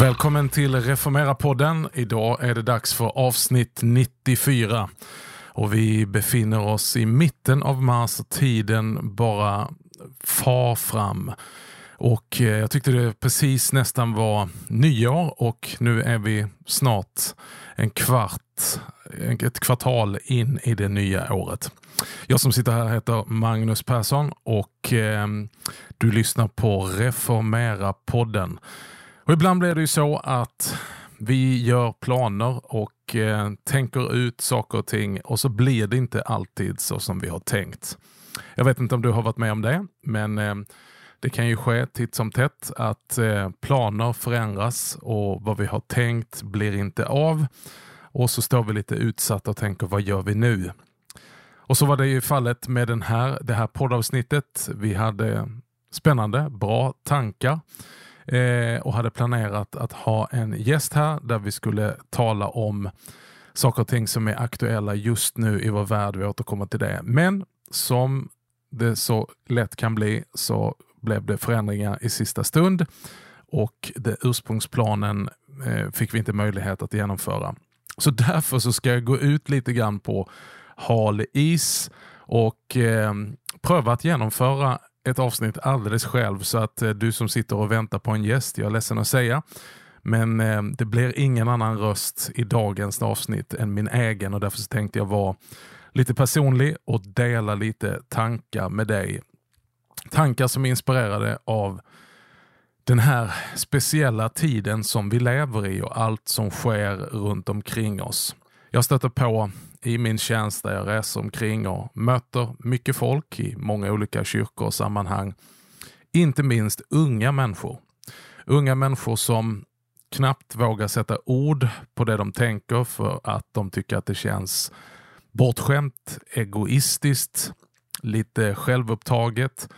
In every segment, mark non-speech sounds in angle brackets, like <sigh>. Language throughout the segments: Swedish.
Välkommen till Reformera-podden. Idag är det dags för avsnitt 94. Och vi befinner oss i mitten av mars och tiden bara far fram. Och eh, jag tyckte det precis nästan var nyår och nu är vi snart en kvart, ett kvartal in i det nya året. Jag som sitter här heter Magnus Persson och eh, du lyssnar på Reformera-podden. Och ibland blir det ju så att vi gör planer och eh, tänker ut saker och ting och så blir det inte alltid så som vi har tänkt. Jag vet inte om du har varit med om det, men eh, det kan ju ske titt som tätt att eh, planer förändras och vad vi har tänkt blir inte av. Och så står vi lite utsatta och tänker, vad gör vi nu? Och så var det ju fallet med den här, det här poddavsnittet. Vi hade spännande, bra tankar eh, och hade planerat att ha en gäst här där vi skulle tala om saker och ting som är aktuella just nu i vår värld. Vi återkommer till det. Men som det så lätt kan bli så blev det förändringar i sista stund och det ursprungsplanen eh, fick vi inte möjlighet att genomföra. Så därför så ska jag gå ut lite grann på hal is och eh, pröva att genomföra ett avsnitt alldeles själv så att eh, du som sitter och väntar på en gäst, jag är ledsen att säga, men eh, det blir ingen annan röst i dagens avsnitt än min egen och därför så tänkte jag vara lite personlig och dela lite tankar med dig. Tankar som är inspirerade av den här speciella tiden som vi lever i och allt som sker runt omkring oss. Jag stöter på i min tjänst där jag reser omkring och möter mycket folk i många olika kyrkor och sammanhang. Inte minst unga människor. Unga människor som knappt vågar sätta ord på det de tänker för att de tycker att det känns bortskämt, egoistiskt, lite självupptaget.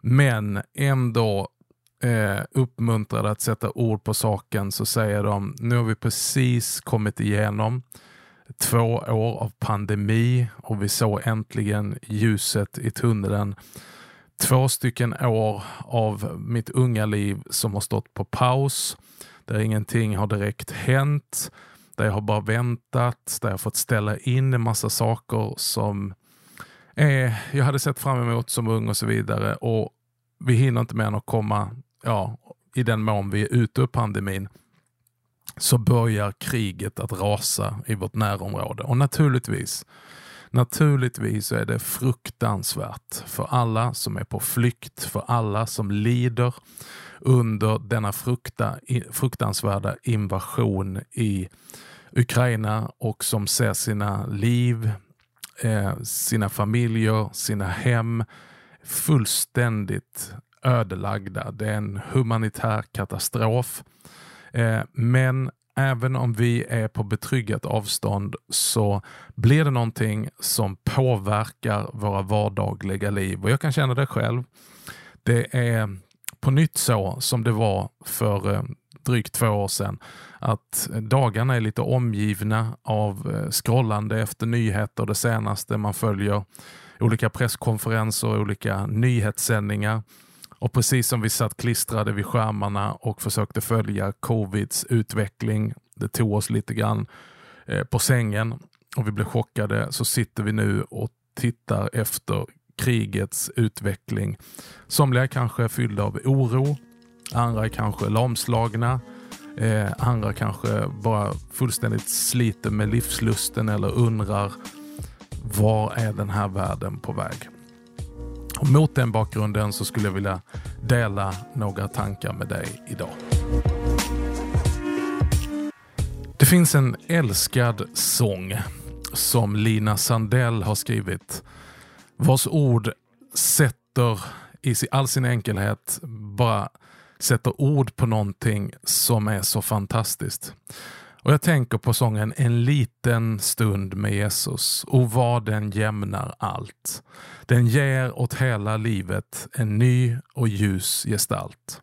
Men ändå eh, uppmuntrade att sätta ord på saken så säger de nu har vi precis kommit igenom två år av pandemi och vi såg äntligen ljuset i tunneln. Två stycken år av mitt unga liv som har stått på paus, där ingenting har direkt hänt, där jag har bara väntat, där jag fått ställa in en massa saker som eh, jag hade sett fram emot som ung och så vidare. Och vi hinner inte mer än att komma, ja, i den mån vi är ute ur pandemin så börjar kriget att rasa i vårt närområde. Och naturligtvis, naturligtvis är det fruktansvärt för alla som är på flykt, för alla som lider under denna frukta, fruktansvärda invasion i Ukraina och som ser sina liv, eh, sina familjer, sina hem fullständigt ödelagda. Det är en humanitär katastrof. Eh, men även om vi är på betryggat avstånd så blir det någonting som påverkar våra vardagliga liv. Och jag kan känna det själv. Det är på nytt så som det var för eh, drygt två år sedan. Att dagarna är lite omgivna av eh, scrollande efter nyheter, det senaste. Man följer olika presskonferenser, olika nyhetssändningar. Och precis som vi satt klistrade vid skärmarna och försökte följa covids utveckling, det tog oss lite grann eh, på sängen och vi blev chockade, så sitter vi nu och tittar efter krigets utveckling. Somliga kanske är fyllda av oro, andra är kanske lamslagna, eh, andra kanske bara fullständigt sliter med livslusten eller undrar var är den här världen på väg? Och mot den bakgrunden så skulle jag vilja dela några tankar med dig idag. Det finns en älskad sång som Lina Sandell har skrivit vars ord sätter i all sin enkelhet bara sätter ord på någonting som är så fantastiskt. Och Jag tänker på sången En liten stund med Jesus och vad den jämnar allt. Den ger åt hela livet en ny och ljus gestalt.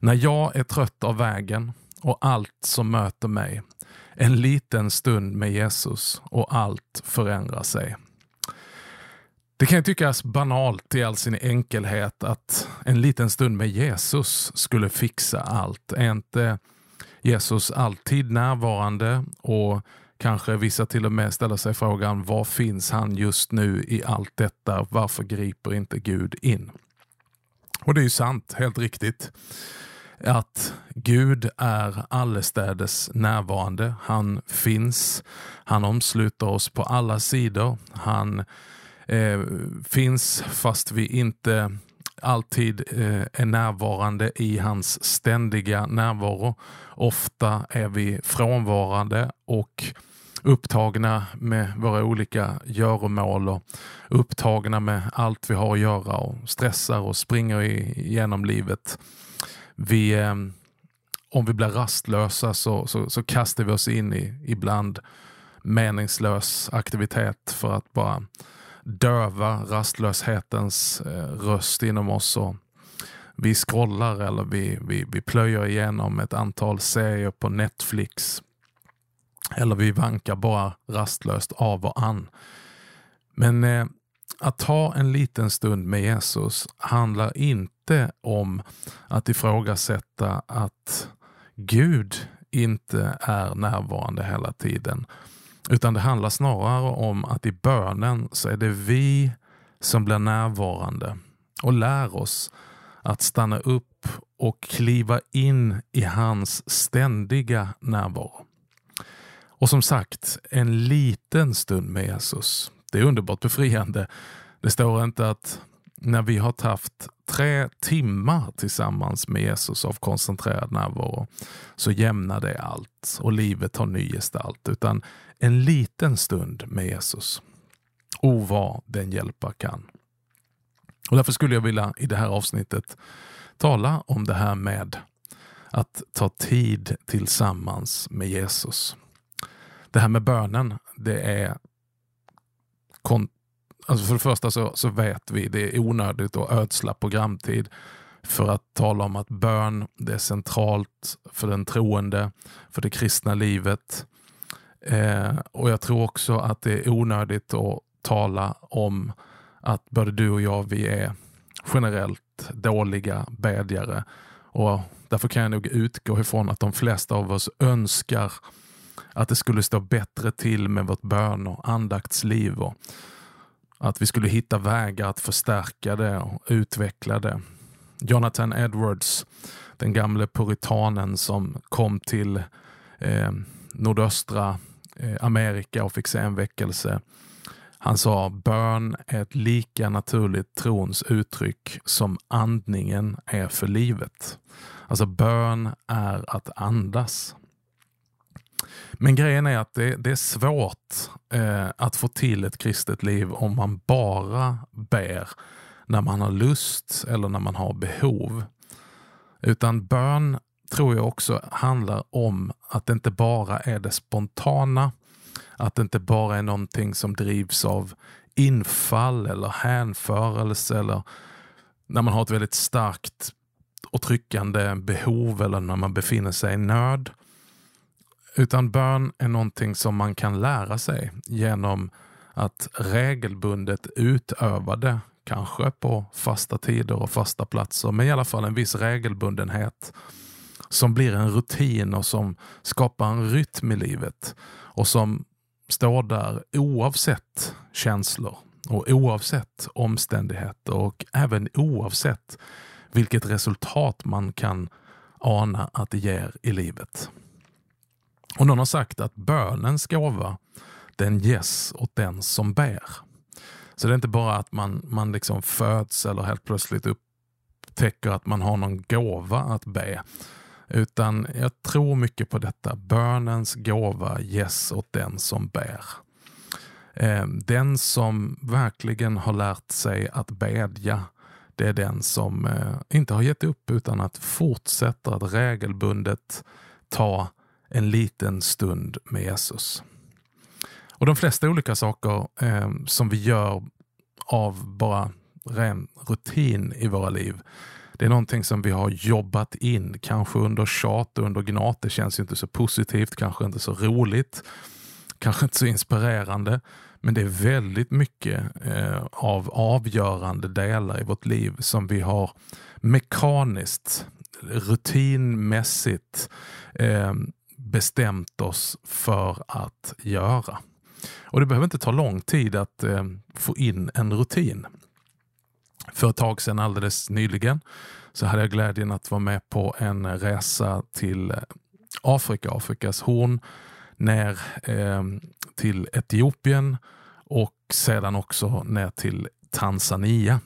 När jag är trött av vägen och allt som möter mig. En liten stund med Jesus och allt förändrar sig. Det kan tyckas banalt i all sin enkelhet att en liten stund med Jesus skulle fixa allt. Är inte Jesus alltid närvarande och kanske vissa till och med ställer sig frågan var finns han just nu i allt detta? Varför griper inte Gud in? Och det är ju sant, helt riktigt att Gud är allestädes närvarande. Han finns. Han omsluter oss på alla sidor. Han eh, finns fast vi inte alltid eh, är närvarande i hans ständiga närvaro. Ofta är vi frånvarande och upptagna med våra olika göromål och upptagna med allt vi har att göra och stressar och springer igenom livet. Vi, eh, om vi blir rastlösa så, så, så kastar vi oss in i ibland meningslös aktivitet för att bara döva rastlöshetens eh, röst inom oss. Och vi scrollar eller vi, vi, vi plöjer igenom ett antal serier på Netflix. Eller vi vankar bara rastlöst av och an. Men eh, att ta en liten stund med Jesus handlar inte om att ifrågasätta att Gud inte är närvarande hela tiden. Utan det handlar snarare om att i bönen så är det vi som blir närvarande och lär oss att stanna upp och kliva in i hans ständiga närvaro. Och som sagt, en liten stund med Jesus. Det är underbart befriande. Det står inte att när vi har haft tre timmar tillsammans med Jesus av koncentrerad närvaro så jämnar det allt och livet har ny gestalt. Utan en liten stund med Jesus. O vad den hjälpa kan. Och Därför skulle jag vilja i det här avsnittet tala om det här med att ta tid tillsammans med Jesus. Det här med bönen, det är Alltså för det första så, så vet vi det är onödigt att ödsla programtid för att tala om att bön det är centralt för den troende, för det kristna livet. Eh, och Jag tror också att det är onödigt att tala om att både du och jag vi är generellt dåliga bedjare. Och därför kan jag nog utgå ifrån att de flesta av oss önskar att det skulle stå bättre till med vårt bön och andaktsliv. Och att vi skulle hitta vägar att förstärka det och utveckla det. Jonathan Edwards, den gamle puritanen som kom till eh, nordöstra eh, Amerika och fick se en väckelse. Han sa bön är ett lika naturligt trons uttryck som andningen är för livet. Alltså bön är att andas. Men grejen är att det, det är svårt eh, att få till ett kristet liv om man bara ber när man har lust eller när man har behov. Utan bön tror jag också handlar om att det inte bara är det spontana, att det inte bara är någonting som drivs av infall eller hänförelse eller när man har ett väldigt starkt och tryckande behov eller när man befinner sig i nöd. Utan bön är någonting som man kan lära sig genom att regelbundet utöva det. Kanske på fasta tider och fasta platser, men i alla fall en viss regelbundenhet som blir en rutin och som skapar en rytm i livet och som står där oavsett känslor och oavsett omständigheter och även oavsett vilket resultat man kan ana att det ger i livet. Och någon har sagt att bönens gåva, den ges åt den som ber. Så det är inte bara att man, man liksom föds eller helt plötsligt upptäcker att man har någon gåva att be. Utan jag tror mycket på detta. Bönens gåva ges åt den som ber. Ehm, den som verkligen har lärt sig att bedja, det är den som eh, inte har gett upp utan att fortsätta att regelbundet ta en liten stund med Jesus. Och De flesta olika saker eh, som vi gör av bara ren rutin i våra liv, Det är någonting som vi har jobbat in, kanske under tjat och under gnat. Det känns ju inte så positivt, kanske inte så roligt, kanske inte så inspirerande. Men det är väldigt mycket eh, av avgörande delar i vårt liv som vi har mekaniskt, rutinmässigt eh, bestämt oss för att göra. Och Det behöver inte ta lång tid att eh, få in en rutin. För ett tag sedan alldeles nyligen så hade jag glädjen att vara med på en resa till eh, Afrika, Afrikas horn, ner eh, till Etiopien och sedan också ner till Tanzania.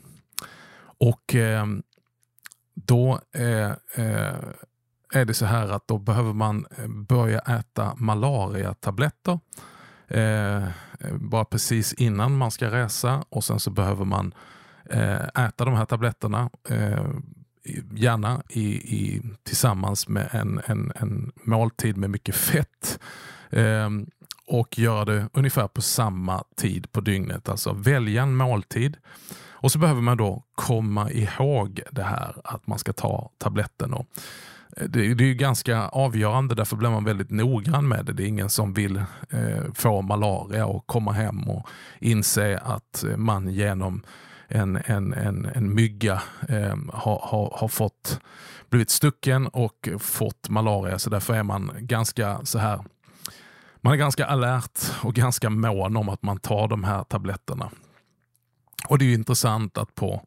Och eh, då eh, eh är det så här att då behöver man eh, börja äta malariatabletter eh, bara precis innan man ska resa och sen så behöver man eh, äta de här tabletterna eh, gärna i, i, tillsammans med en, en, en måltid med mycket fett eh, och göra det ungefär på samma tid på dygnet. Alltså välja en måltid och så behöver man då komma ihåg det här att man ska ta tabletten. Och Eh, det, det är ganska avgörande, därför blir man väldigt noggrann med det. Det är ingen som vill eh, få malaria och komma hem och inse att eh, man genom en, en, en, en mygga eh, har, har, har fått blivit stucken och fått malaria. Så därför är man ganska så här man är ganska alert och ganska mån om att man tar de här tabletterna. Och det är intressant att på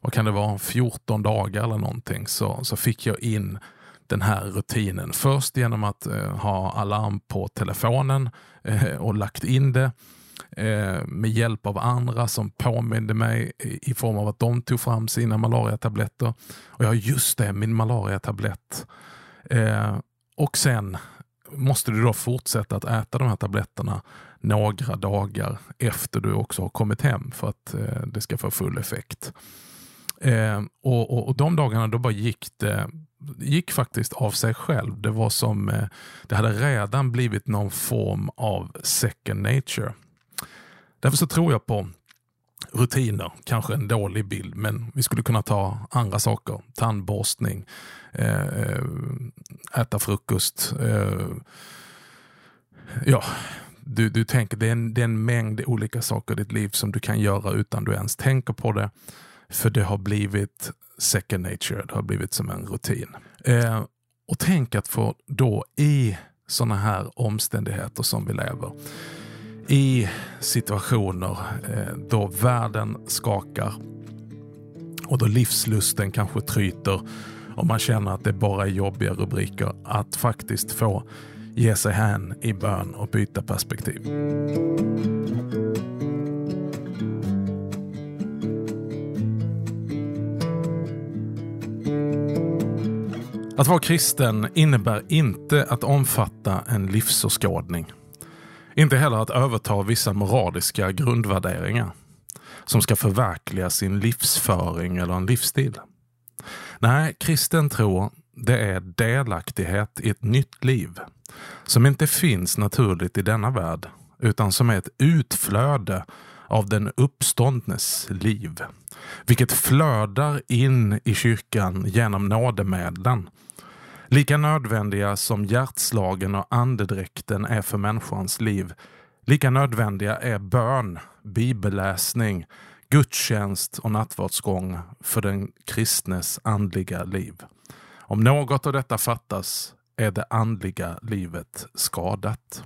vad kan det vara, 14 dagar eller någonting så, så fick jag in den här rutinen. Först genom att eh, ha alarm på telefonen eh, och lagt in det eh, med hjälp av andra som påminde mig i, i form av att de tog fram sina malariatabletter. Och ja, just det, min malariatablett. Eh, och sen måste du då fortsätta att äta de här tabletterna några dagar efter du också har kommit hem för att eh, det ska få full effekt. Eh, och, och, och, De dagarna då bara gick det gick faktiskt av sig själv. Det var som eh, det hade redan blivit någon form av second nature. Därför så tror jag på rutiner, kanske en dålig bild, men vi skulle kunna ta andra saker. Tandborstning, eh, eh, äta frukost. Ja, du, du tänker, det är, en, det är en mängd olika saker i ditt liv som du kan göra utan du ens tänker på det. För det har blivit second nature, det har blivit som en rutin. Eh, och tänk att få då i sådana här omständigheter som vi lever, i situationer eh, då världen skakar och då livslusten kanske tryter och man känner att det bara är jobbiga rubriker, att faktiskt få ge sig hän i bön och byta perspektiv. Att vara kristen innebär inte att omfatta en livsåskådning. Inte heller att överta vissa moraliska grundvärderingar som ska förverkliga sin livsföring eller en livsstil. Nej, kristen tro det är delaktighet i ett nytt liv som inte finns naturligt i denna värld utan som är ett utflöde av den uppståndnes liv. Vilket flödar in i kyrkan genom nådemedlen Lika nödvändiga som hjärtslagen och andedräkten är för människans liv, lika nödvändiga är bön, bibelläsning, gudstjänst och nattvardsgång för den kristnes andliga liv. Om något av detta fattas är det andliga livet skadat.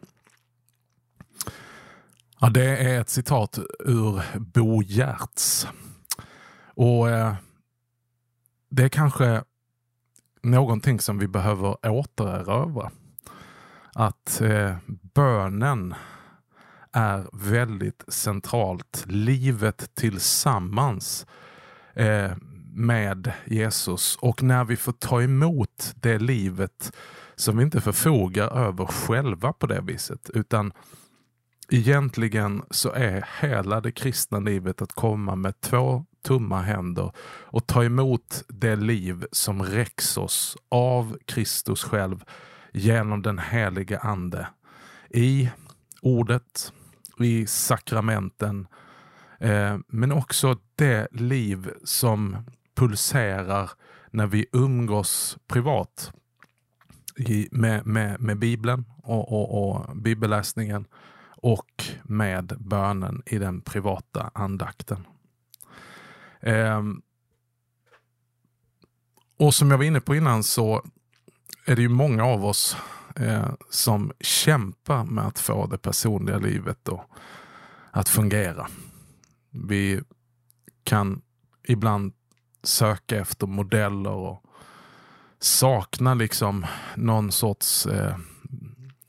Ja, det är ett citat ur Bo Giertz. Och eh, Det är kanske någonting som vi behöver återerövra. Att eh, bönen är väldigt centralt. Livet tillsammans eh, med Jesus och när vi får ta emot det livet som vi inte förfogar över själva på det viset utan egentligen så är hela det kristna livet att komma med två tomma händer och ta emot det liv som räcks oss av Kristus själv genom den helige Ande. I ordet, i sakramenten, eh, men också det liv som pulserar när vi umgås privat i, med, med, med Bibeln och, och, och bibelläsningen och med bönen i den privata andakten. Eh, och som jag var inne på innan så är det ju många av oss eh, som kämpar med att få det personliga livet och att fungera. Vi kan ibland söka efter modeller och sakna liksom någon sorts eh,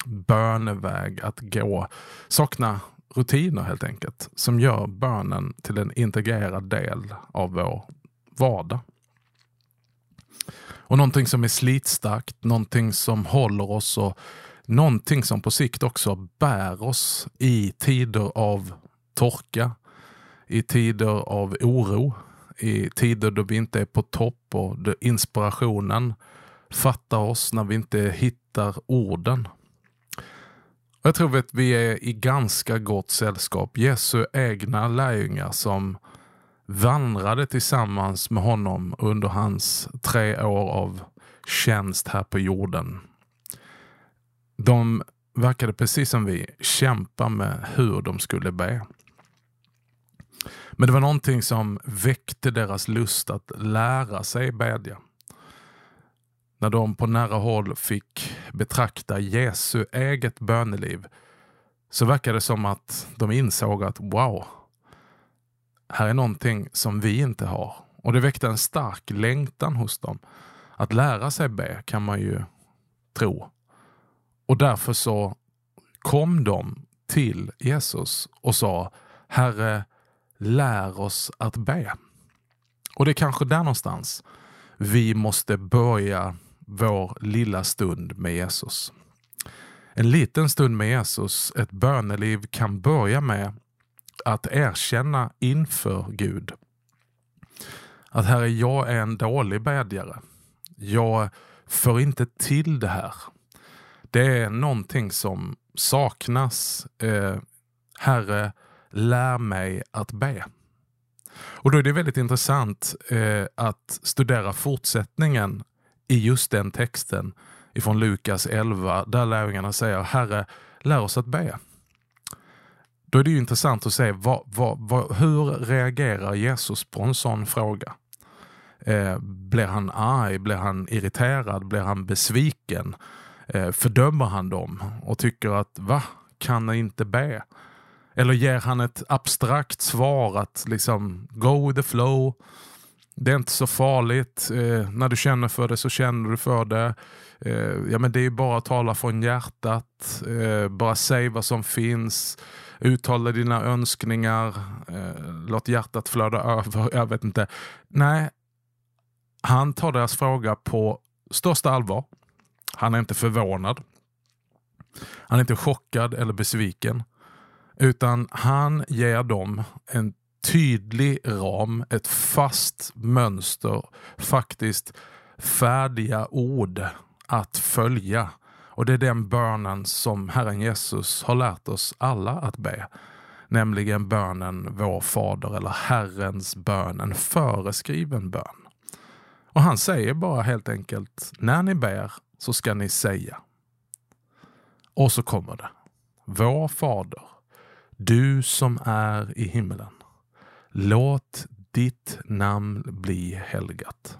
böneväg att gå. Sakna rutiner helt enkelt som gör bönen till en integrerad del av vår vardag. Och någonting som är slitstarkt, någonting som håller oss och någonting som på sikt också bär oss i tider av torka, i tider av oro, i tider då vi inte är på topp och då inspirationen fattar oss när vi inte hittar orden. Jag tror att vi är i ganska gott sällskap. Jesu egna lärjungar som vandrade tillsammans med honom under hans tre år av tjänst här på jorden. De verkade precis som vi kämpa med hur de skulle be. Men det var någonting som väckte deras lust att lära sig bedja. När de på nära håll fick betrakta Jesu eget böneliv så verkade det som att de insåg att wow, här är någonting som vi inte har. Och det väckte en stark längtan hos dem. Att lära sig be kan man ju tro. Och därför så kom de till Jesus och sa Herre, lär oss att be. Och det är kanske där någonstans vi måste börja vår lilla stund med Jesus. En liten stund med Jesus, ett böneliv kan börja med att erkänna inför Gud att Herre, jag är en dålig bedjare. Jag får inte till det här. Det är någonting som saknas. Eh, herre, lär mig att be. Och då är det väldigt intressant eh, att studera fortsättningen i just den texten ifrån Lukas 11 där lärjungarna säger Herre, lär oss att be. Då är det ju intressant att se vad, vad, vad, hur reagerar Jesus på en sån fråga? Eh, blir han arg? Blir han irriterad? Blir han besviken? Eh, fördömer han dem och tycker att va, kan ni inte be? Eller ger han ett abstrakt svar att liksom go with the flow. Det är inte så farligt. Eh, när du känner för det så känner du för det. Eh, ja, men det är bara att tala från hjärtat. Eh, bara säg vad som finns. Uttala dina önskningar. Eh, låt hjärtat flöda över. <laughs> Jag vet inte. Nej, han tar deras fråga på största allvar. Han är inte förvånad. Han är inte chockad eller besviken. Utan han ger dem en tydlig ram, ett fast mönster, faktiskt färdiga ord att följa. Och det är den bönen som Herren Jesus har lärt oss alla att be. Nämligen bönen Vår Fader eller Herrens bön, en föreskriven bön. Och han säger bara helt enkelt, när ni ber så ska ni säga. Och så kommer det. Vår Fader du som är i himmelen. Låt ditt namn bli helgat.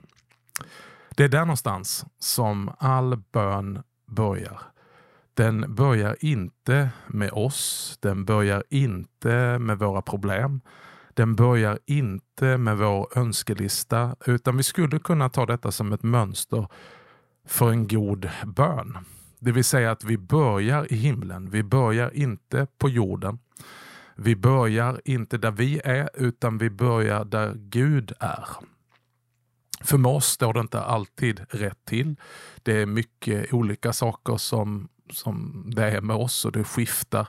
Det är där någonstans som all bön börjar. Den börjar inte med oss, den börjar inte med våra problem. Den börjar inte med vår önskelista, utan vi skulle kunna ta detta som ett mönster för en god bön. Det vill säga att vi börjar i himlen. Vi börjar inte på jorden. Vi börjar inte där vi är utan vi börjar där Gud är. För oss står det inte alltid rätt till. Det är mycket olika saker som, som det är med oss och det skiftar.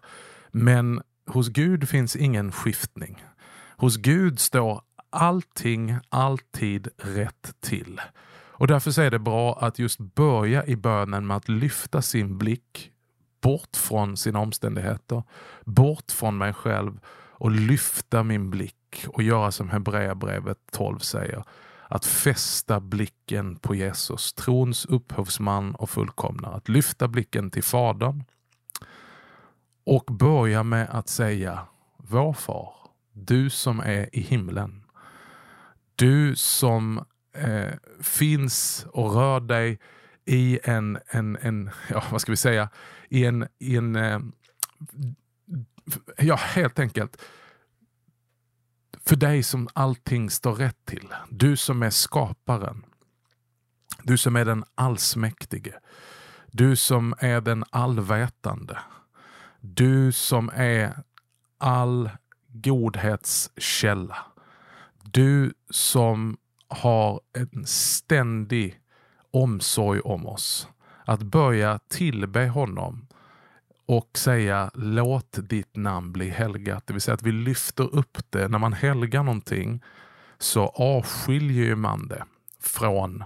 Men hos Gud finns ingen skiftning. Hos Gud står allting alltid rätt till. Och därför är det bra att just börja i bönen med att lyfta sin blick bort från sina omständigheter, bort från mig själv och lyfta min blick och göra som Hebreerbrevet 12 säger. att fästa blicken på Jesus, trons upphovsman och fullkomnare. Att lyfta blicken till Fadern och börja med att säga Vår far, du som är i himlen. Du som eh, finns och rör dig i en, en, en ja, vad ska vi säga, i en, i en eh, ja, helt enkelt för dig som allting står rätt till. Du som är skaparen. Du som är den allsmäktige. Du som är den allvetande. Du som är all godhetskälla. Du som har en ständig omsorg om oss. Att börja tillbe honom och säga låt ditt namn bli helgat. Det vill säga att vi lyfter upp det. När man helgar någonting så avskiljer man det från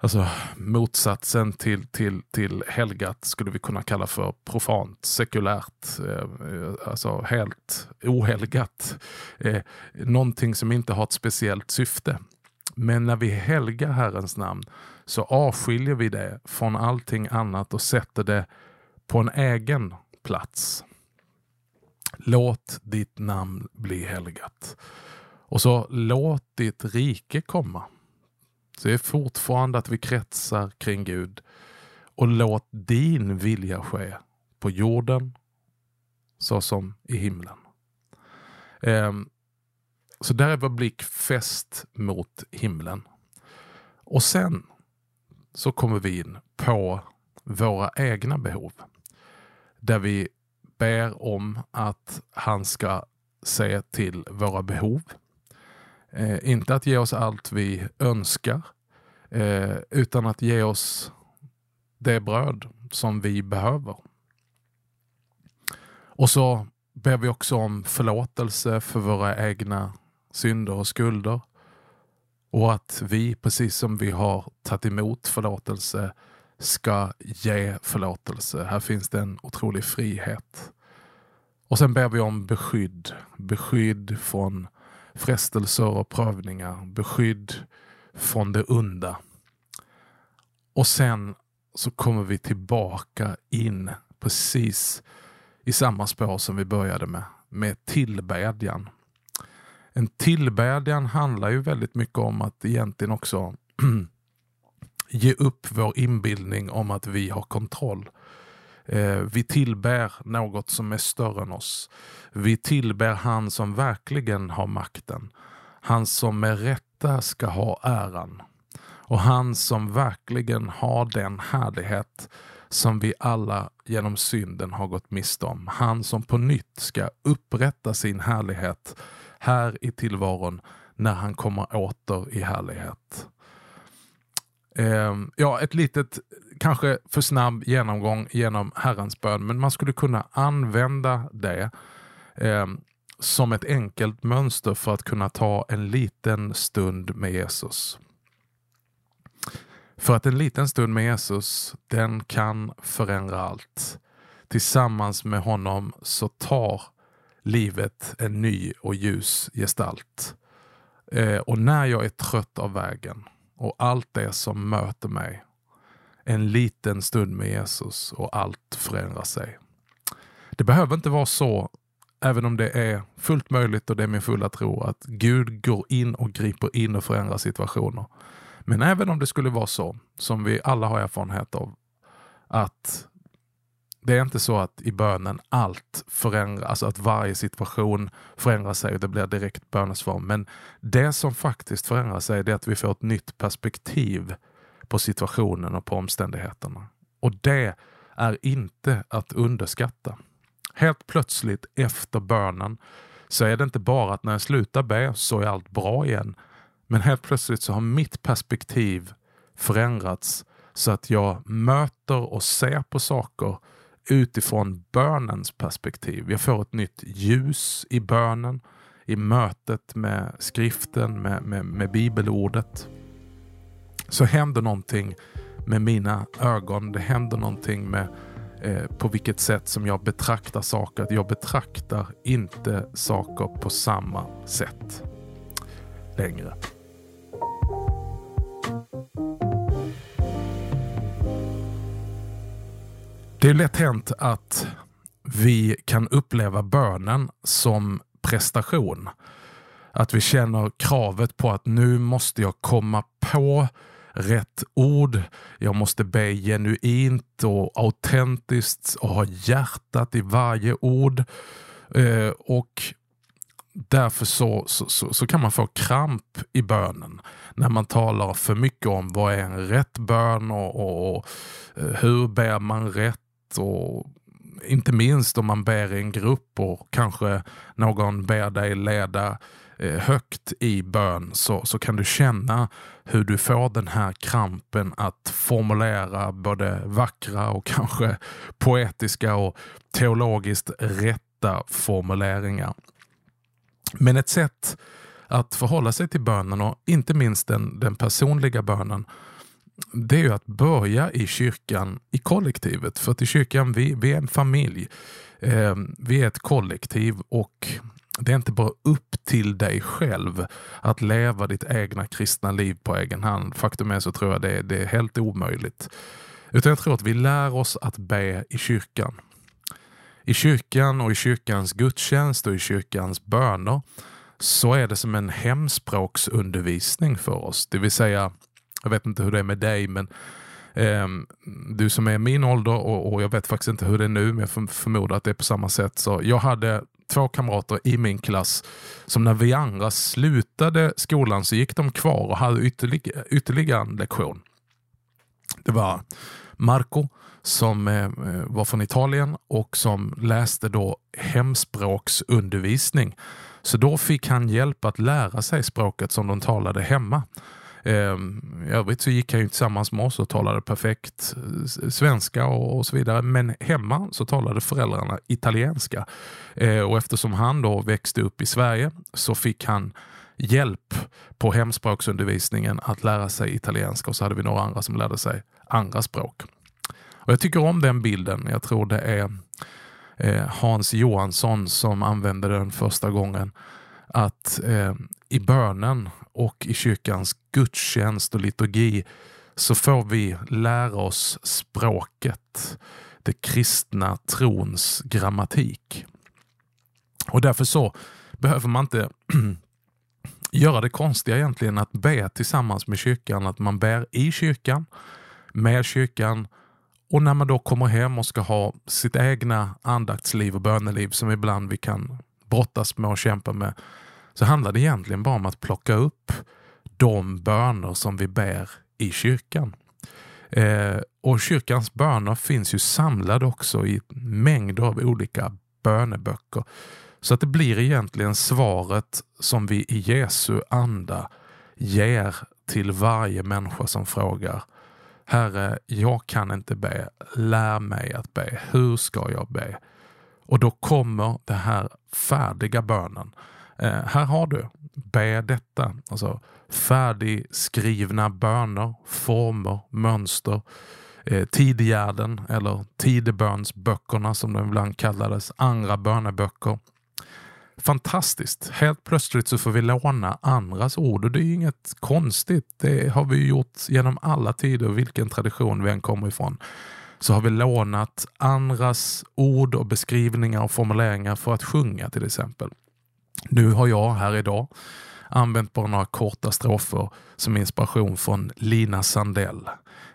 Alltså motsatsen till, till, till helgat skulle vi kunna kalla för profant, sekulärt, eh, alltså helt ohelgat. Eh, någonting som inte har ett speciellt syfte. Men när vi helgar Herrens namn så avskiljer vi det från allting annat och sätter det på en egen plats. Låt ditt namn bli helgat. Och så låt ditt rike komma. Så det är fortfarande att vi kretsar kring Gud. Och låt din vilja ske på jorden så som i himlen. Um, så där är vår blick fäst mot himlen. Och sen så kommer vi in på våra egna behov. Där vi ber om att han ska se till våra behov. Eh, inte att ge oss allt vi önskar, eh, utan att ge oss det bröd som vi behöver. Och så ber vi också om förlåtelse för våra egna synder och skulder. Och att vi, precis som vi har tagit emot förlåtelse, ska ge förlåtelse. Här finns det en otrolig frihet. Och sen ber vi om beskydd. Beskydd från frestelser och prövningar. Beskydd från det onda. Och sen så kommer vi tillbaka in precis i samma spår som vi började med, med tillbedjan. En tillbedjan handlar ju väldigt mycket om att egentligen också <clears throat> ge upp vår inbildning om att vi har kontroll. Eh, vi tillber något som är större än oss. Vi tillber han som verkligen har makten. Han som med rätta ska ha äran. Och han som verkligen har den härlighet som vi alla genom synden har gått miste om. Han som på nytt ska upprätta sin härlighet här i tillvaron när han kommer åter i härlighet. Eh, ja, ett litet, kanske för snabb genomgång genom Herrens bön, men man skulle kunna använda det eh, som ett enkelt mönster för att kunna ta en liten stund med Jesus. För att en liten stund med Jesus, den kan förändra allt. Tillsammans med honom så tar livet en ny och ljus gestalt. Eh, och när jag är trött av vägen och allt det som möter mig, en liten stund med Jesus och allt förändrar sig. Det behöver inte vara så, även om det är fullt möjligt och det är min fulla tro, att Gud går in och griper in och förändrar situationer. Men även om det skulle vara så, som vi alla har erfarenhet av, att det är inte så att i bönen allt förändras, alltså att varje situation förändrar sig och det blir direkt bönesvar. Men det som faktiskt förändrar sig är att vi får ett nytt perspektiv på situationen och på omständigheterna. Och det är inte att underskatta. Helt plötsligt efter bönen så är det inte bara att när jag slutar be så är allt bra igen. Men helt plötsligt så har mitt perspektiv förändrats så att jag möter och ser på saker utifrån bönens perspektiv. Jag får ett nytt ljus i bönen, i mötet med skriften, med, med, med bibelordet. Så händer någonting med mina ögon. Det händer någonting med eh, på vilket sätt som jag betraktar saker. Jag betraktar inte saker på samma sätt längre. Det är lätt hänt att vi kan uppleva bönen som prestation. Att vi känner kravet på att nu måste jag komma på rätt ord. Jag måste be genuint och autentiskt och ha hjärtat i varje ord. Eh, och därför så, så, så, så, kan man få kramp i bönen när man talar för mycket om vad är en rätt bön och, och, och eh, hur ber man rätt och inte minst om man ber i en grupp och kanske någon ber dig leda eh, högt i bön så, så kan du känna hur du får den här krampen att formulera både vackra och kanske poetiska och teologiskt rätta formuleringar. Men ett sätt att förhålla sig till bönen och inte minst den, den personliga bönen det är ju att börja i kyrkan, i kollektivet. För att i kyrkan, vi, vi är en familj. Eh, vi är ett kollektiv och det är inte bara upp till dig själv att leva ditt egna kristna liv på egen hand. Faktum är så tror jag det, det är helt omöjligt. Utan jag tror att vi lär oss att be i kyrkan. I kyrkan och i kyrkans gudstjänst och i kyrkans böner så är det som en hemspråksundervisning för oss. Det vill säga jag vet inte hur det är med dig, men Um, du som är min ålder och, och, jag vet faktiskt inte hur det är nu, men jag förmodar att det är på samma sätt. Så jag hade två kamrater i min klass som när vi andra slutade skolan så gick de kvar och hade ytterligare, ytterligare en lektion. Det var Marco som eh, var från Italien och som läste då hemspråksundervisning. Så då fick han hjälp att lära sig språket som de talade hemma. Ehm, I övrigt så gick han ju tillsammans med oss och talade perfekt svenska och, så vidare. Men hemma så talade föräldrarna italienska. Eh, och eftersom han då växte upp i Sverige så fick han hjälp på hemspråksundervisningen att lära sig italienska och så hade vi några andra som lärde sig andra språk. Och Jag tycker om den bilden. Jag tror det är eh, Hans Johansson som använde den första gången. Att eh, i bönen och i kyrkans gudstjänst och liturgi så får vi lära oss språket, det kristna trons grammatik. Och därför så behöver man inte <clears throat> göra det konstiga egentligen att be tillsammans med kyrkan, att man ber i kyrkan, med kyrkan och när man då kommer hem och ska ha sitt egna andaktsliv och böneliv som ibland vi kan brottas med och kämpar med så handlar det egentligen bara om att plocka upp de böner som vi ber i kyrkan. Eh, och kyrkans böner finns ju samlade också i mängder av olika böneböcker. Så att det blir egentligen svaret som vi i Jesu anda ger till varje människa som frågar Herre, jag kan inte be. Lär mig att be. Hur ska jag be? Och då kommer det här färdiga bönen Eh, här har du, be detta. Alltså färdigskrivna böner, former, mönster. Eh, eller tidebönsböckerna som de ibland kallades, andra böneböcker. Fantastiskt! Helt plötsligt så får vi låna andras ord och det är inget konstigt. Det har vi gjort genom alla tider, vilken tradition vi än kommer ifrån. Så har vi lånat andras ord och beskrivningar och formuleringar för att sjunga till exempel. Nu har jag här idag använt bara några korta strofer som inspiration från Lina Sandell.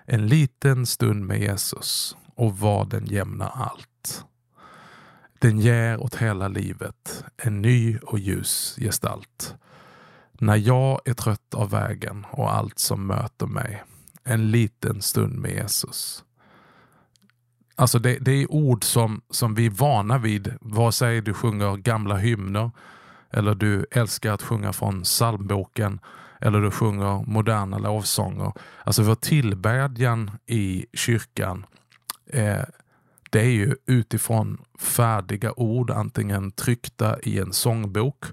En liten stund med Jesus och vad den jämnar allt. Den ger åt hela livet en ny och ljus gestalt. När jag är trött av vägen och allt som möter mig. En liten stund med Jesus. Alltså det, det är ord som, som vi är vana vid, vare sig du sjunger gamla hymner eller du älskar att sjunga från psalmboken eller du sjunger moderna lovsånger. Alltså vår tillbedjan i kyrkan eh, det är ju utifrån färdiga ord, antingen tryckta i en sångbok,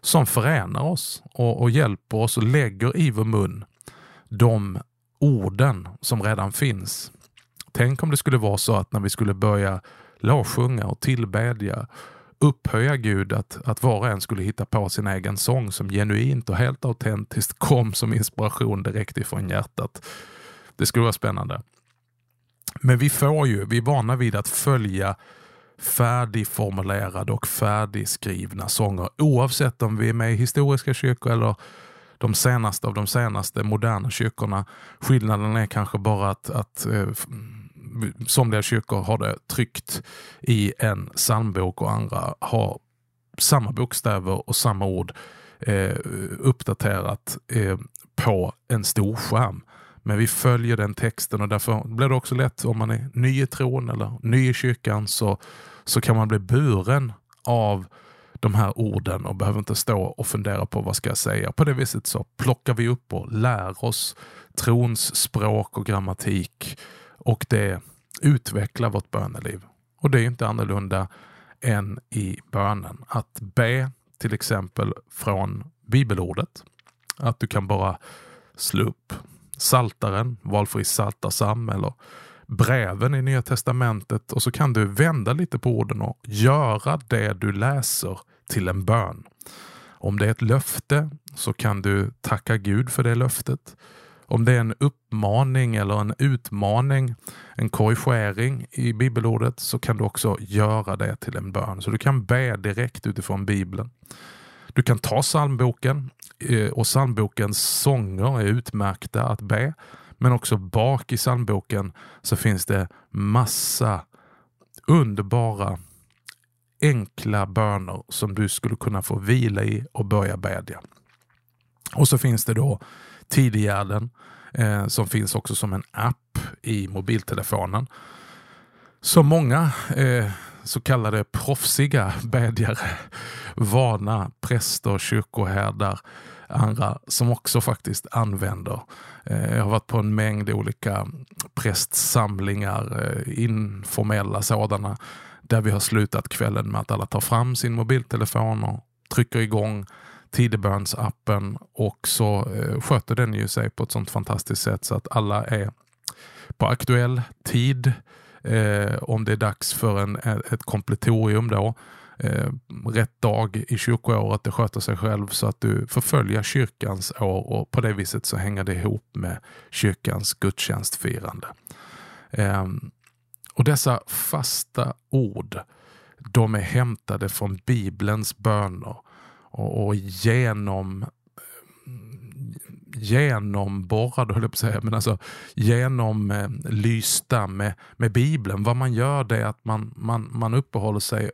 som förenar oss och, och hjälper oss och lägger i vår mun de orden som redan finns. Tänk om det skulle vara så att när vi skulle börja lovsjunga och tillbedja upphöja Gud att, att var och en skulle hitta på sin egen sång som genuint och helt autentiskt kom som inspiration direkt ifrån hjärtat. Det skulle vara spännande. Men vi får ju, vi är vana vid att följa färdigformulerade och färdigskrivna sånger oavsett om vi är med i historiska kyrkor eller de senaste av de senaste moderna kyrkorna. Skillnaden är kanske bara att, att eh, somliga kyrkor har det tryckt i en psalmbok och andra har samma bokstäver och samma ord eh, uppdaterat eh, på en stor skärm. Men vi följer den texten och därför blir det också lätt om man är ny i tron eller ny i kyrkan så, så kan man bli buren av de här orden och behöver inte stå och fundera på vad ska jag säga. På det viset så plockar vi upp och lär oss trons språk och grammatik och det utvecklar vårt böneliv. Och det är inte annorlunda än i bönen. Att be till exempel från bibelordet. Att du kan bara slå upp Saltaren, valfri saltarsam eller breven i Nya Testamentet och så kan du vända lite på orden och göra det du läser till en bön. Om det är ett löfte så kan du tacka Gud för det löftet. Om det är en uppmaning eller en utmaning, en korrigering i bibelordet så kan du också göra det till en bön. Så du kan be direkt utifrån bibeln. Du kan ta psalmboken eh, och psalmbokens sånger är utmärkta att be. Men också bak i psalmboken så finns det massa underbara enkla böner som du skulle kunna få vila i och börja bedja. Och så finns det då Tidegärden eh, som finns också som en app i mobiltelefonen. Så många eh, så kallade proffsiga bedjare, vana präster, kyrkoherdar, andra som också faktiskt använder. Eh, jag har varit på en mängd olika prästsamlingar, eh, informella sådana, där vi har slutat kvällen med att alla tar fram sin mobiltelefon och trycker igång Tidebönsappen och så eh, sköter den ju sig på ett sånt fantastiskt sätt så att alla är på aktuell tid. Eh, om det är dags för en, eh, ett kompletorium då. Eh, rätt dag i kyrkoåret, det sköter sig själv så att du får följa kyrkans år och på det viset så hänger det ihop med kyrkans gudstjänstfirande. Eh, och dessa fasta ord, de är hämtade från Bibelns böner och, och genom genomborrade, höll jag på att säga, men alltså genomlysta eh, med, med Bibeln. Vad man gör det är att man, man, man uppehåller sig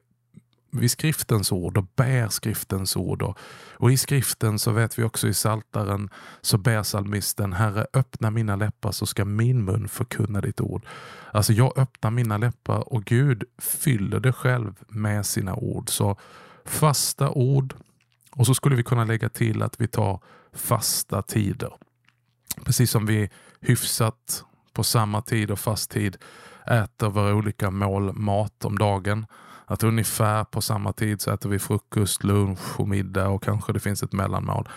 vid skriftens ord och bär skriftens ord. Och, och i skriften så vet vi också i Saltaren så bär salmisten Herre öppna mina läppar så ska min mun förkunna ditt ord. Alltså jag öppnar mina läppar och Gud fyller det själv med sina ord. Så fasta ord och så skulle vi kunna lägga till att vi tar fasta tider. Precis som vi hyfsat på samma tid och fast tid äter våra olika mål mat om dagen att ungefär på samma tid så äter vi frukost, lunch och middag och kanske det finns ett mellanmål.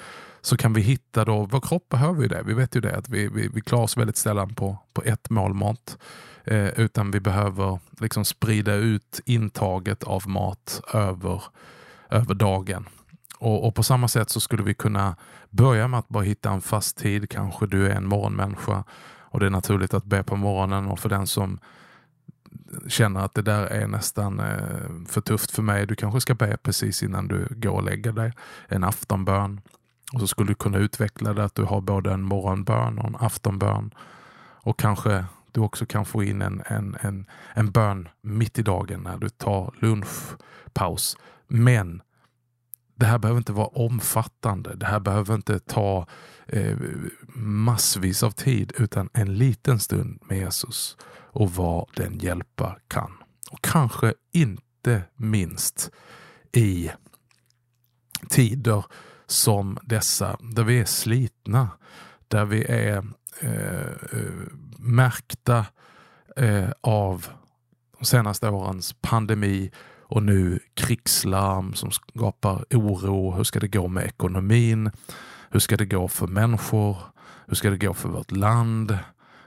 Så kan vi hitta då, vår kropp behöver ju det. Vi vet ju det att vi, vi, vi klarar oss väldigt sällan på, på ett mål mat. Eh, utan vi behöver liksom sprida ut intaget av mat över, över dagen. Och, och, på samma sätt så skulle vi kunna börja med att bara hitta en fast tid. Kanske du är en morgonmänniska och det är naturligt att be på morgonen och för den som känner att det där är nästan eh, för tufft för mig. Du kanske ska be precis innan du går och lägger dig. En aftonbön. Och så skulle du kunna utveckla det att du har både en morgonbön och en aftonbön. Och kanske du också kan få in en, en, en, en bön mitt i dagen när du tar lunchpaus. Men det här behöver inte vara omfattande. Det här behöver inte ta eh, massvis av tid utan en liten stund med Jesus och vad den hjälpa kan. Och kanske inte minst i tider som dessa, där vi är slitna, där vi är eh, eh märkta eh, av de senaste årens pandemi och nu krigslarm som skapar oro. Hur ska det gå med ekonomin? Hur ska det gå för människor? Hur ska det gå för vårt land?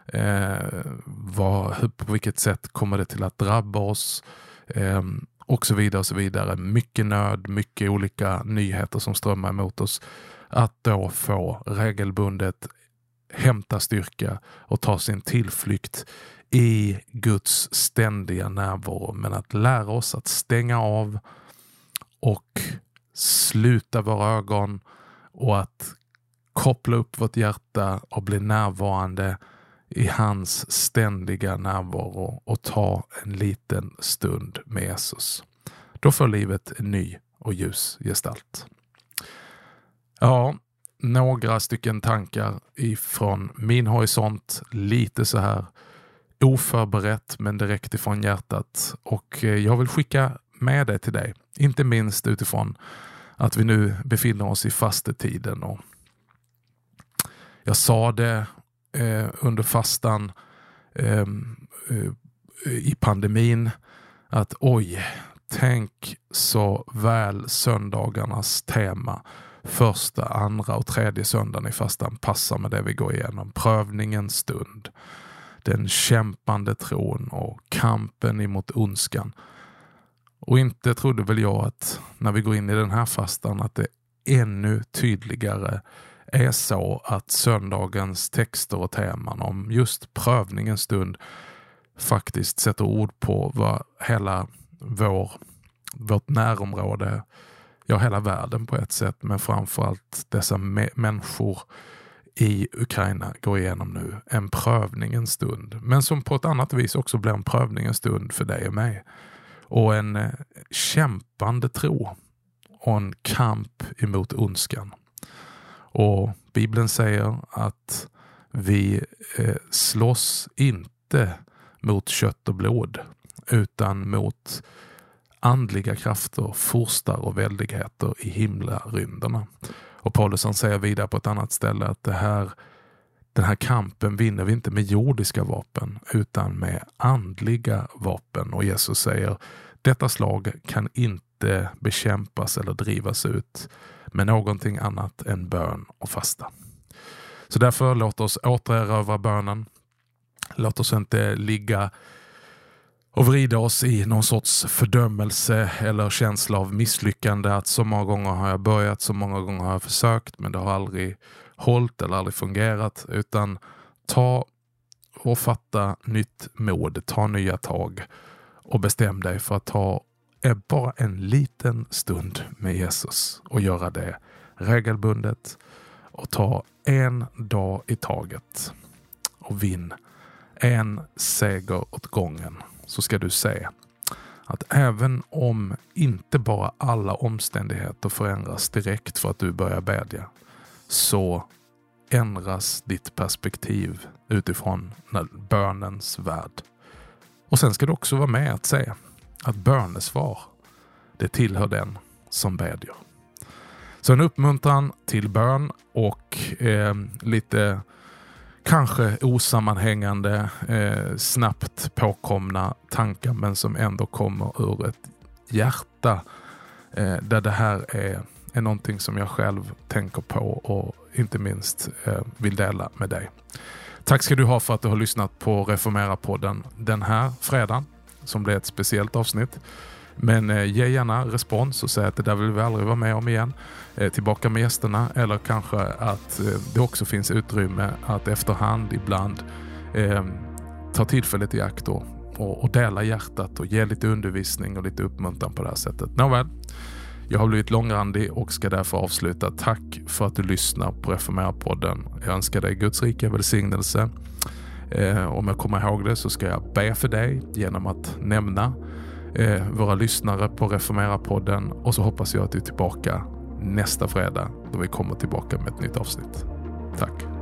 Eh, vad, på vilket sätt kommer det till att drabba oss? Eh, och så vidare. och så vidare. Mycket nöd, mycket olika nyheter som strömmar emot oss. Att då få regelbundet hämta styrka och ta sin tillflykt i Guds ständiga närvaro. Men att lära oss att stänga av och sluta våra ögon och att koppla upp vårt hjärta och bli närvarande i hans ständiga närvaro och ta en liten stund med Jesus. Då får livet en ny och ljus gestalt. Ja, några stycken tankar ifrån min horisont. Lite så här oförberett men direkt ifrån hjärtat. Och eh, jag vill skicka med det till dig. Inte minst utifrån att vi nu befinner oss i fastetiden. Och jag sa det eh, under fastan ehm, eh, i pandemin att oj, tänk så väl söndagarnas tema första, andra och tredje söndagen i fastan passar med det vi går igenom. Prövningens stund, den kämpande tron och kampen emot ondskan. Och inte trodde väl jag att när vi går in i den här fastan att det ännu tydligare är så att söndagens texter och teman om just prövningens stund faktiskt sätter ord på vad hela vår, vårt närområde, ja hela världen på ett sätt, men framförallt dessa människor i Ukraina går igenom nu. En prövningens stund, men som på ett annat vis också blir en prövningens stund för dig och mig. Och en eh, kämpande tro och en kamp emot ondskan. Och Bibeln säger att vi eh, slåss inte mot kött och blod utan mot andliga krafter, forstar och väldigheter i himlarymderna. Och Paulus säger vidare på ett annat ställe att det här, den här kampen vinner vi inte med jordiska vapen utan med andliga vapen. Och Jesus säger detta slag kan inte bekämpas eller drivas ut med någonting annat än bön och fasta. Så därför låt oss återerövra bönen. Låt oss inte ligga och vrida oss i någon sorts fördömelse eller känsla av misslyckande. Att så många gånger har jag börjat, så många gånger har jag försökt men det har aldrig hållit eller aldrig fungerat. Utan ta och fatta nytt mod, ta nya tag och bestäm dig för att ta bara en liten stund med Jesus och göra det regelbundet och ta en dag i taget och vinn en seger åt gången så ska du se att även om inte bara alla omständigheter förändras direkt för att du börjar bedja så ändras ditt perspektiv utifrån bönens värld. Och sen ska du också vara med att se att bönesvar, det tillhör den som bedjer. Så en uppmuntran till bön och eh, lite kanske osammanhängande, eh, snabbt påkomna tankar men som ändå kommer ur ett hjärta eh, där det här är, är någonting som jag själv tänker på och inte minst eh, vill dela med dig. Tack ska du ha för att du har lyssnat på Reformera-podden den här fredagen som blir ett speciellt avsnitt. Men eh, ge gärna respons och säg att det där vill vi aldrig vara med om igen. Eh, tillbaka med gästerna eller kanske att eh, det också finns utrymme att efterhand ibland eh, ta tillfället i akt och, och, dela hjärtat och ge lite undervisning och lite uppmuntran på det här sättet. Nåväl, jag har blivit långrandig och ska därför avsluta. Tack för att du lyssnar på Reformera-podden. Jag önskar dig Guds rika välsignelse. Eh, om jag kommer ihåg det så ska jag be för dig genom att nämna eh, våra lyssnare på Reformera-podden och så hoppas jag att du är tillbaka nästa fredag då vi kommer tillbaka med ett nytt avsnitt. Tack!